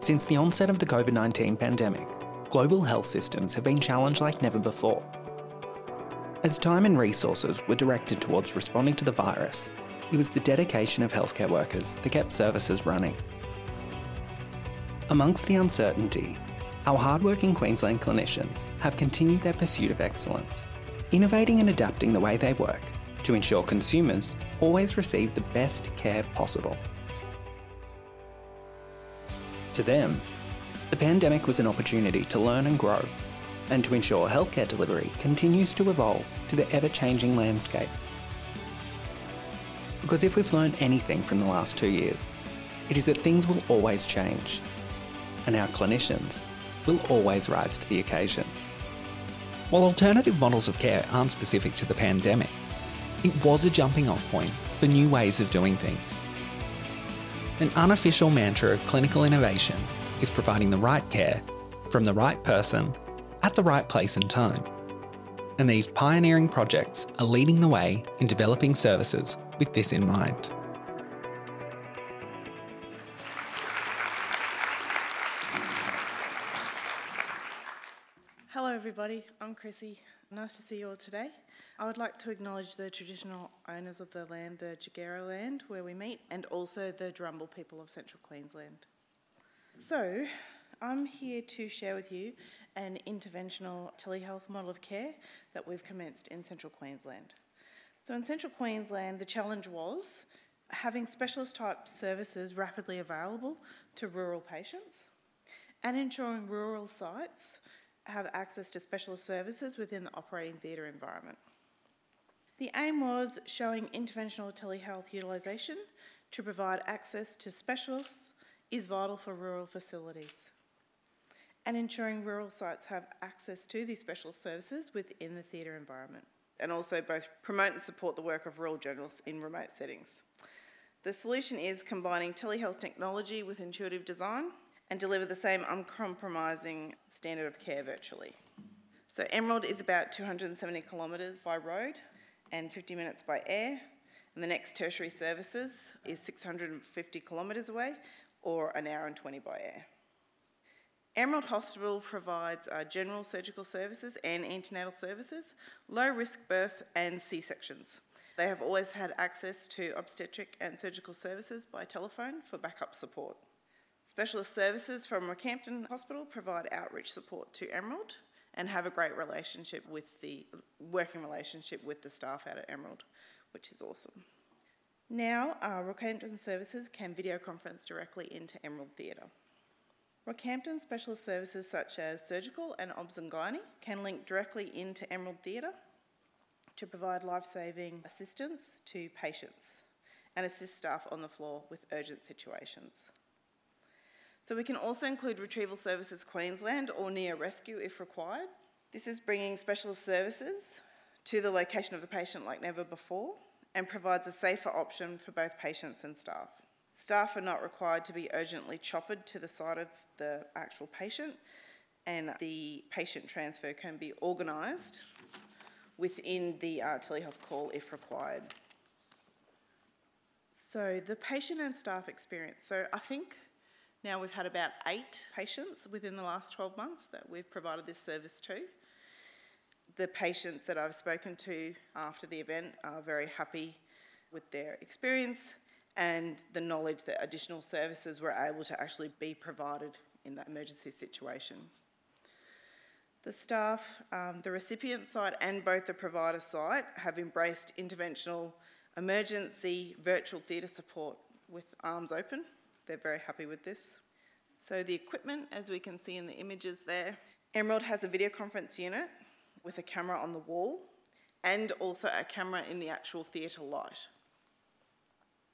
Since the onset of the COVID 19 pandemic, global health systems have been challenged like never before. As time and resources were directed towards responding to the virus, it was the dedication of healthcare workers that kept services running. Amongst the uncertainty, our hardworking Queensland clinicians have continued their pursuit of excellence, innovating and adapting the way they work to ensure consumers always receive the best care possible. To them, the pandemic was an opportunity to learn and grow, and to ensure healthcare delivery continues to evolve to the ever changing landscape. Because if we've learned anything from the last two years, it is that things will always change, and our clinicians will always rise to the occasion. While alternative models of care aren't specific to the pandemic, it was a jumping off point for new ways of doing things. An unofficial mantra of clinical innovation is providing the right care from the right person at the right place and time. And these pioneering projects are leading the way in developing services with this in mind. Hello, everybody. I'm Chrissy. Nice to see you all today. I would like to acknowledge the traditional owners of the land, the Jagera land, where we meet, and also the Darumbal people of central Queensland. So, I'm here to share with you an interventional telehealth model of care that we've commenced in central Queensland. So, in central Queensland, the challenge was having specialist type services rapidly available to rural patients and ensuring rural sites have access to specialist services within the operating theatre environment. The aim was showing interventional telehealth utilisation to provide access to specialists is vital for rural facilities and ensuring rural sites have access to these specialist services within the theatre environment and also both promote and support the work of rural generalists in remote settings. The solution is combining telehealth technology with intuitive design and deliver the same uncompromising standard of care virtually. So Emerald is about 270 kilometres by road and 50 minutes by air. And the next tertiary services is 650 kilometres away or an hour and 20 by air. Emerald Hospital provides uh, general surgical services and antenatal services, low risk birth and C sections. They have always had access to obstetric and surgical services by telephone for backup support. Specialist services from Rockhampton Hospital provide outreach support to Emerald and have a great relationship with the working relationship with the staff out at Emerald, which is awesome. Now, uh, Rockhampton services can video conference directly into Emerald Theatre. Rockhampton specialist services such as surgical and obs and gynae can link directly into Emerald Theatre to provide life-saving assistance to patients and assist staff on the floor with urgent situations. So we can also include Retrieval Services Queensland or Near Rescue if required. This is bringing specialist services to the location of the patient like never before and provides a safer option for both patients and staff. Staff are not required to be urgently choppered to the side of the actual patient and the patient transfer can be organised within the uh, telehealth call if required. So the patient and staff experience. So I think now we've had about eight patients within the last 12 months that we've provided this service to. The patients that I've spoken to after the event are very happy with their experience and the knowledge that additional services were able to actually be provided in that emergency situation. The staff, um, the recipient side and both the provider side have embraced interventional emergency virtual theatre support with arms open they're very happy with this. So the equipment, as we can see in the images there, Emerald has a video conference unit with a camera on the wall and also a camera in the actual theatre light.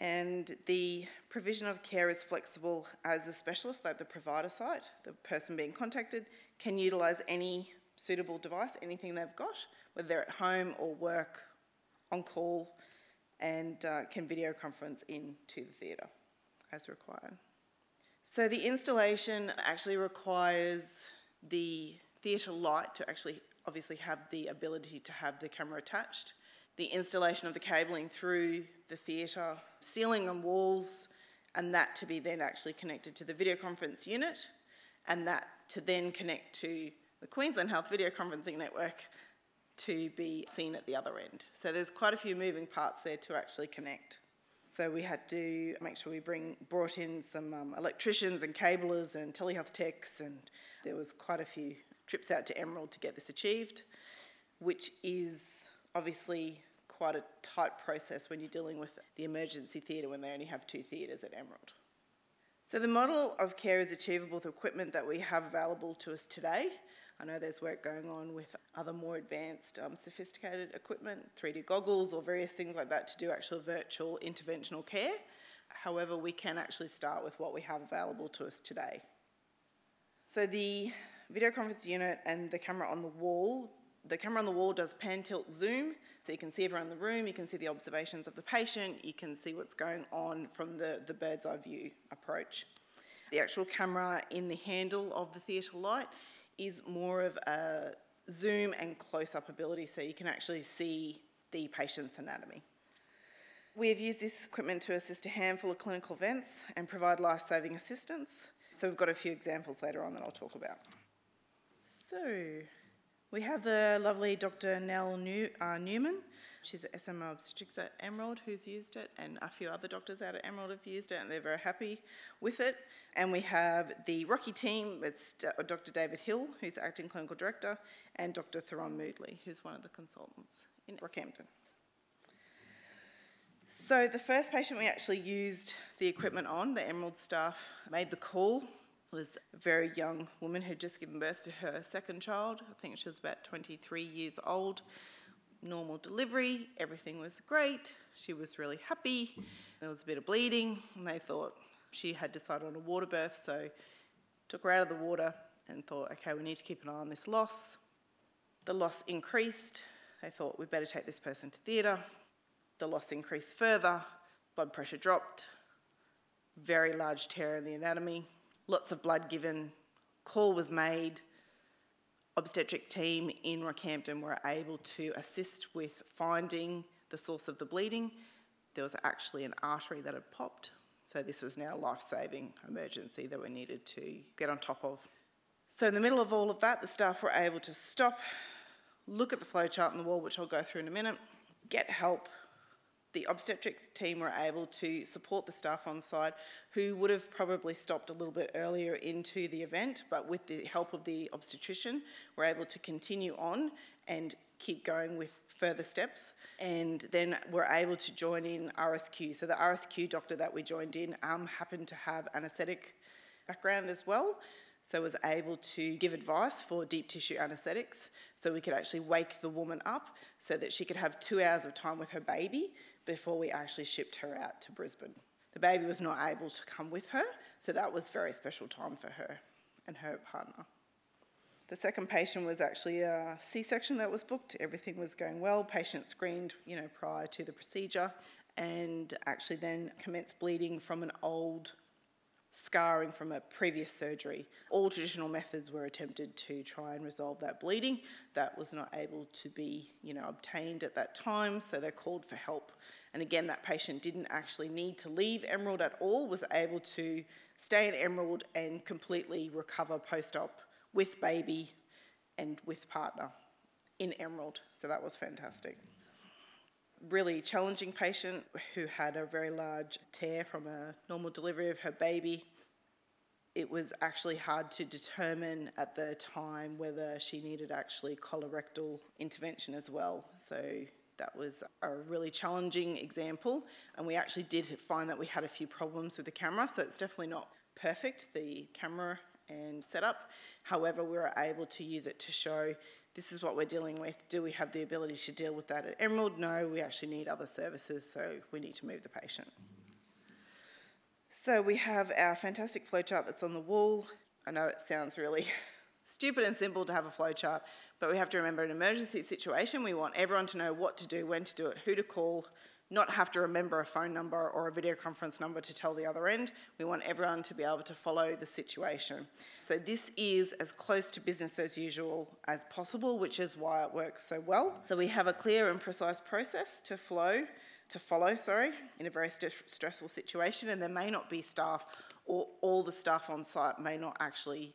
And the provision of care is flexible as a specialist, like the provider site, the person being contacted can utilise any suitable device, anything they've got, whether they're at home or work, on call, and uh, can video conference into the theatre as required. So the installation actually requires the theatre light to actually obviously have the ability to have the camera attached. The installation of the cabling through the theatre, ceiling and walls, and that to be then actually connected to the video conference unit, and that to then connect to the Queensland Health Video Conferencing Network to be seen at the other end. So there's quite a few moving parts there to actually connect. So we had to make sure we bring brought in some um, electricians and cablers and telehealth techs, and there was quite a few trips out to Emerald to get this achieved, which is obviously quite a tight process when you're dealing with the emergency theatre when they only have two theatres at Emerald. So the model of care is achievable with equipment that we have available to us today. I know there's work going on with other more advanced, um, sophisticated equipment, 3D goggles or various things like that to do actual virtual interventional care. However, we can actually start with what we have available to us today. So the video conference unit and the camera on the wall, the camera on the wall does pan tilt zoom, so you can see everyone in the room, you can see the observations of the patient, you can see what's going on from the, the bird's eye view approach. The actual camera in the handle of the theatre light is more of a zoom and close-up ability so you can actually see the patient's anatomy. We have used this equipment to assist a handful of clinical events and provide life-saving assistance. So we've got a few examples later on that I'll talk about. So we have the lovely Dr. Nell New, uh, Newman. She's an SMO obstetrics at Emerald who's used it, and a few other doctors out at Emerald have used it, and they're very happy with it. And we have the Rocky team, it's uh, Dr. David Hill, who's the acting clinical director, and Dr. Theron Moodley, who's one of the consultants in Rockhampton. So the first patient we actually used the equipment on, the Emerald staff made the call, was a very young woman who'd just given birth to her second child. I think she was about 23 years old. Normal delivery, everything was great. She was really happy. There was a bit of bleeding, and they thought, she had decided on a water birth, so took her out of the water and thought, okay, we need to keep an eye on this loss. The loss increased. They thought, we'd better take this person to theatre. The loss increased further. Blood pressure dropped. Very large tear in the anatomy. Lots of blood given. Call was made. Obstetric team in Rockhampton were able to assist with finding the source of the bleeding. There was actually an artery that had popped so this was now a life-saving emergency that we needed to get on top of. So in the middle of all of that, the staff were able to stop, look at the flowchart on the wall, which I'll go through in a minute, get help. The obstetrics team were able to support the staff on site who would have probably stopped a little bit earlier into the event, but with the help of the obstetrician, were able to continue on and keep going with further steps and then we're able to join in RSQ. So the RSQ doctor that we joined in um, happened to have anaesthetic background as well, so was able to give advice for deep tissue anaesthetics so we could actually wake the woman up so that she could have two hours of time with her baby before we actually shipped her out to Brisbane. The baby was not able to come with her, so that was very special time for her and her partner. The second patient was actually a C-section that was booked. Everything was going well. Patient screened, you know, prior to the procedure, and actually then commenced bleeding from an old scarring from a previous surgery. All traditional methods were attempted to try and resolve that bleeding. That was not able to be, you know, obtained at that time, so they called for help. And again, that patient didn't actually need to leave Emerald at all, was able to stay in Emerald and completely recover post-op with baby and with partner in Emerald. So that was fantastic. Really challenging patient who had a very large tear from a normal delivery of her baby. It was actually hard to determine at the time whether she needed actually colorectal intervention as well. So that was a really challenging example, and we actually did find that we had a few problems with the camera, so it's definitely not perfect. The camera and setup. However, we were able to use it to show this is what we're dealing with. Do we have the ability to deal with that at Emerald? No, we actually need other services, so we need to move the patient. So we have our fantastic flowchart that's on the wall. I know it sounds really stupid and simple to have a flowchart, but we have to remember an emergency situation. We want everyone to know what to do, when to do it, who to call, not have to remember a phone number or a video conference number to tell the other end. We want everyone to be able to follow the situation. So this is as close to business as usual as possible, which is why it works so well. So we have a clear and precise process to flow to follow, sorry, in a very st- stressful situation, and there may not be staff, or all the staff on site may not actually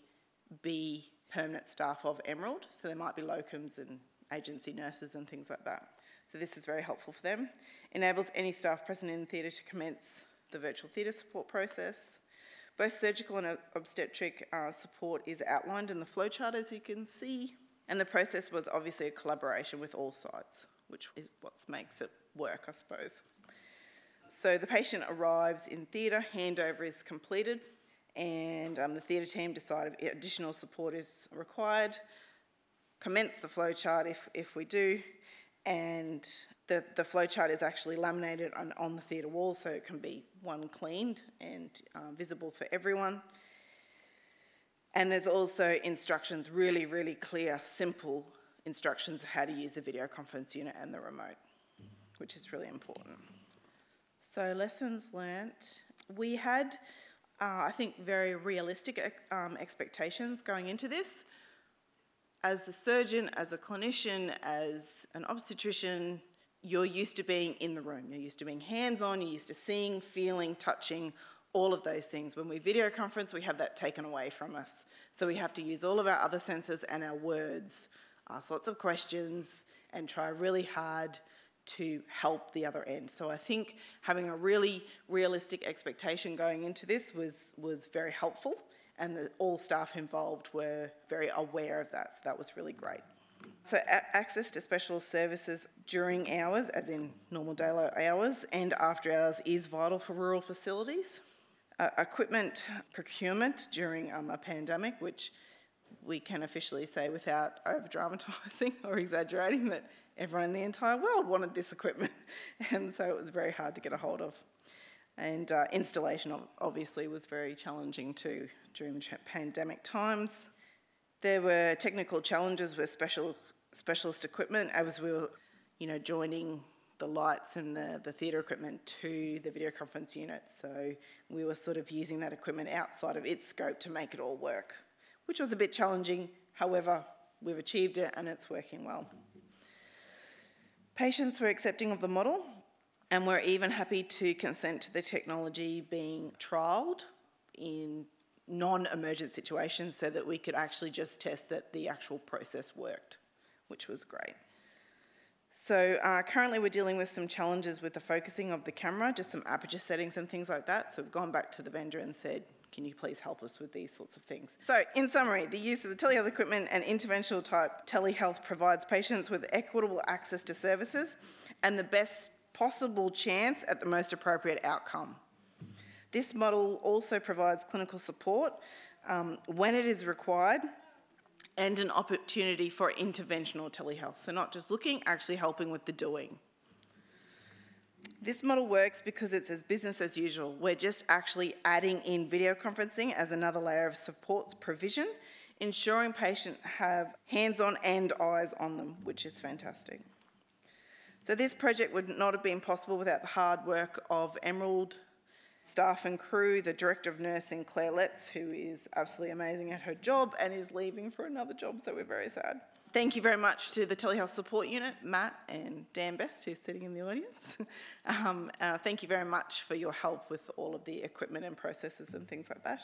be permanent staff of Emerald, so there might be locums and agency nurses and things like that. So this is very helpful for them. Enables any staff present in the theatre to commence the virtual theatre support process. Both surgical and obstetric uh, support is outlined in the flowchart as you can see. And the process was obviously a collaboration with all sides, which is what makes it work, I suppose. So the patient arrives in theatre, handover is completed, and um, the theatre team decide if additional support is required, commence the flowchart if, if we do, and the, the flowchart is actually laminated on, on the theatre wall so it can be one cleaned and uh, visible for everyone. And there's also instructions, really, really clear, simple instructions of how to use the video conference unit and the remote, which is really important. So, lessons learnt. We had, uh, I think, very realistic um, expectations going into this. As the surgeon, as a clinician, as an obstetrician, you're used to being in the room. You're used to being hands on, you're used to seeing, feeling, touching, all of those things. When we video conference, we have that taken away from us. So we have to use all of our other senses and our words, ask lots of questions, and try really hard to help the other end. So I think having a really realistic expectation going into this was, was very helpful, and the, all staff involved were very aware of that. So that was really great. So a- access to special services during hours, as in normal daylight hours, and after hours is vital for rural facilities. Uh, equipment procurement during um, a pandemic, which we can officially say without over dramatising or exaggerating that everyone in the entire world wanted this equipment, and so it was very hard to get a hold of. And uh, installation obviously was very challenging too during the pandemic times. There were technical challenges with special specialist equipment as we were, you know, joining the lights and the, the theatre equipment to the video conference unit. So we were sort of using that equipment outside of its scope to make it all work, which was a bit challenging. However, we've achieved it and it's working well. Patients were accepting of the model and were even happy to consent to the technology being trialled in non emergent situations so that we could actually just test that the actual process worked which was great. So uh, currently we're dealing with some challenges with the focusing of the camera, just some aperture settings and things like that. So we've gone back to the vendor and said, can you please help us with these sorts of things? So in summary, the use of the telehealth equipment and interventional type telehealth provides patients with equitable access to services and the best possible chance at the most appropriate outcome. This model also provides clinical support um, when it is required and an opportunity for interventional telehealth. So, not just looking, actually helping with the doing. This model works because it's as business as usual. We're just actually adding in video conferencing as another layer of support provision, ensuring patients have hands on and eyes on them, which is fantastic. So, this project would not have been possible without the hard work of Emerald staff and crew, the Director of Nursing, Claire Letts, who is absolutely amazing at her job and is leaving for another job, so we're very sad. Thank you very much to the Telehealth Support Unit, Matt and Dan Best, who's sitting in the audience. um, uh, thank you very much for your help with all of the equipment and processes and things like that.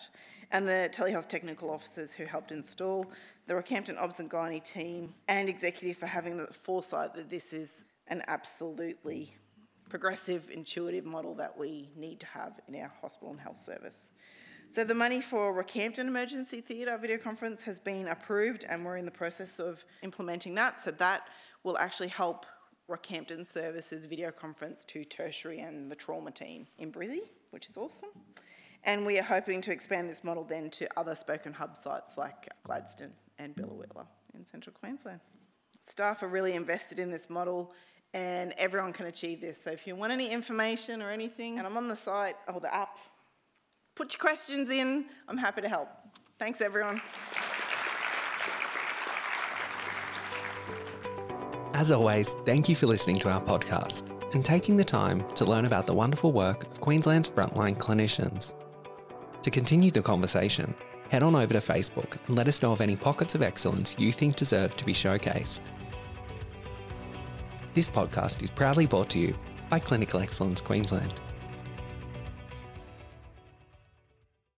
And the Telehealth Technical Officers who helped install, the Rockhampton Obs and Gynae team, and executive for having the foresight that this is an absolutely progressive, intuitive model that we need to have in our hospital and health service. So the money for Rockhampton Emergency Theatre video conference has been approved and we're in the process of implementing that. So that will actually help Rockhampton Services video conference to tertiary and the trauma team in Brizzy, which is awesome. And we are hoping to expand this model then to other spoke and hub sites like Gladstone and Biloela in central Queensland. Staff are really invested in this model and everyone can achieve this. So if you want any information or anything, and I'm on the site or the app, put your questions in. I'm happy to help. Thanks, everyone. As always, thank you for listening to our podcast and taking the time to learn about the wonderful work of Queensland's frontline clinicians. To continue the conversation, head on over to Facebook and let us know of any pockets of excellence you think deserve to be showcased. This podcast is proudly brought to you by Clinical Excellence Queensland.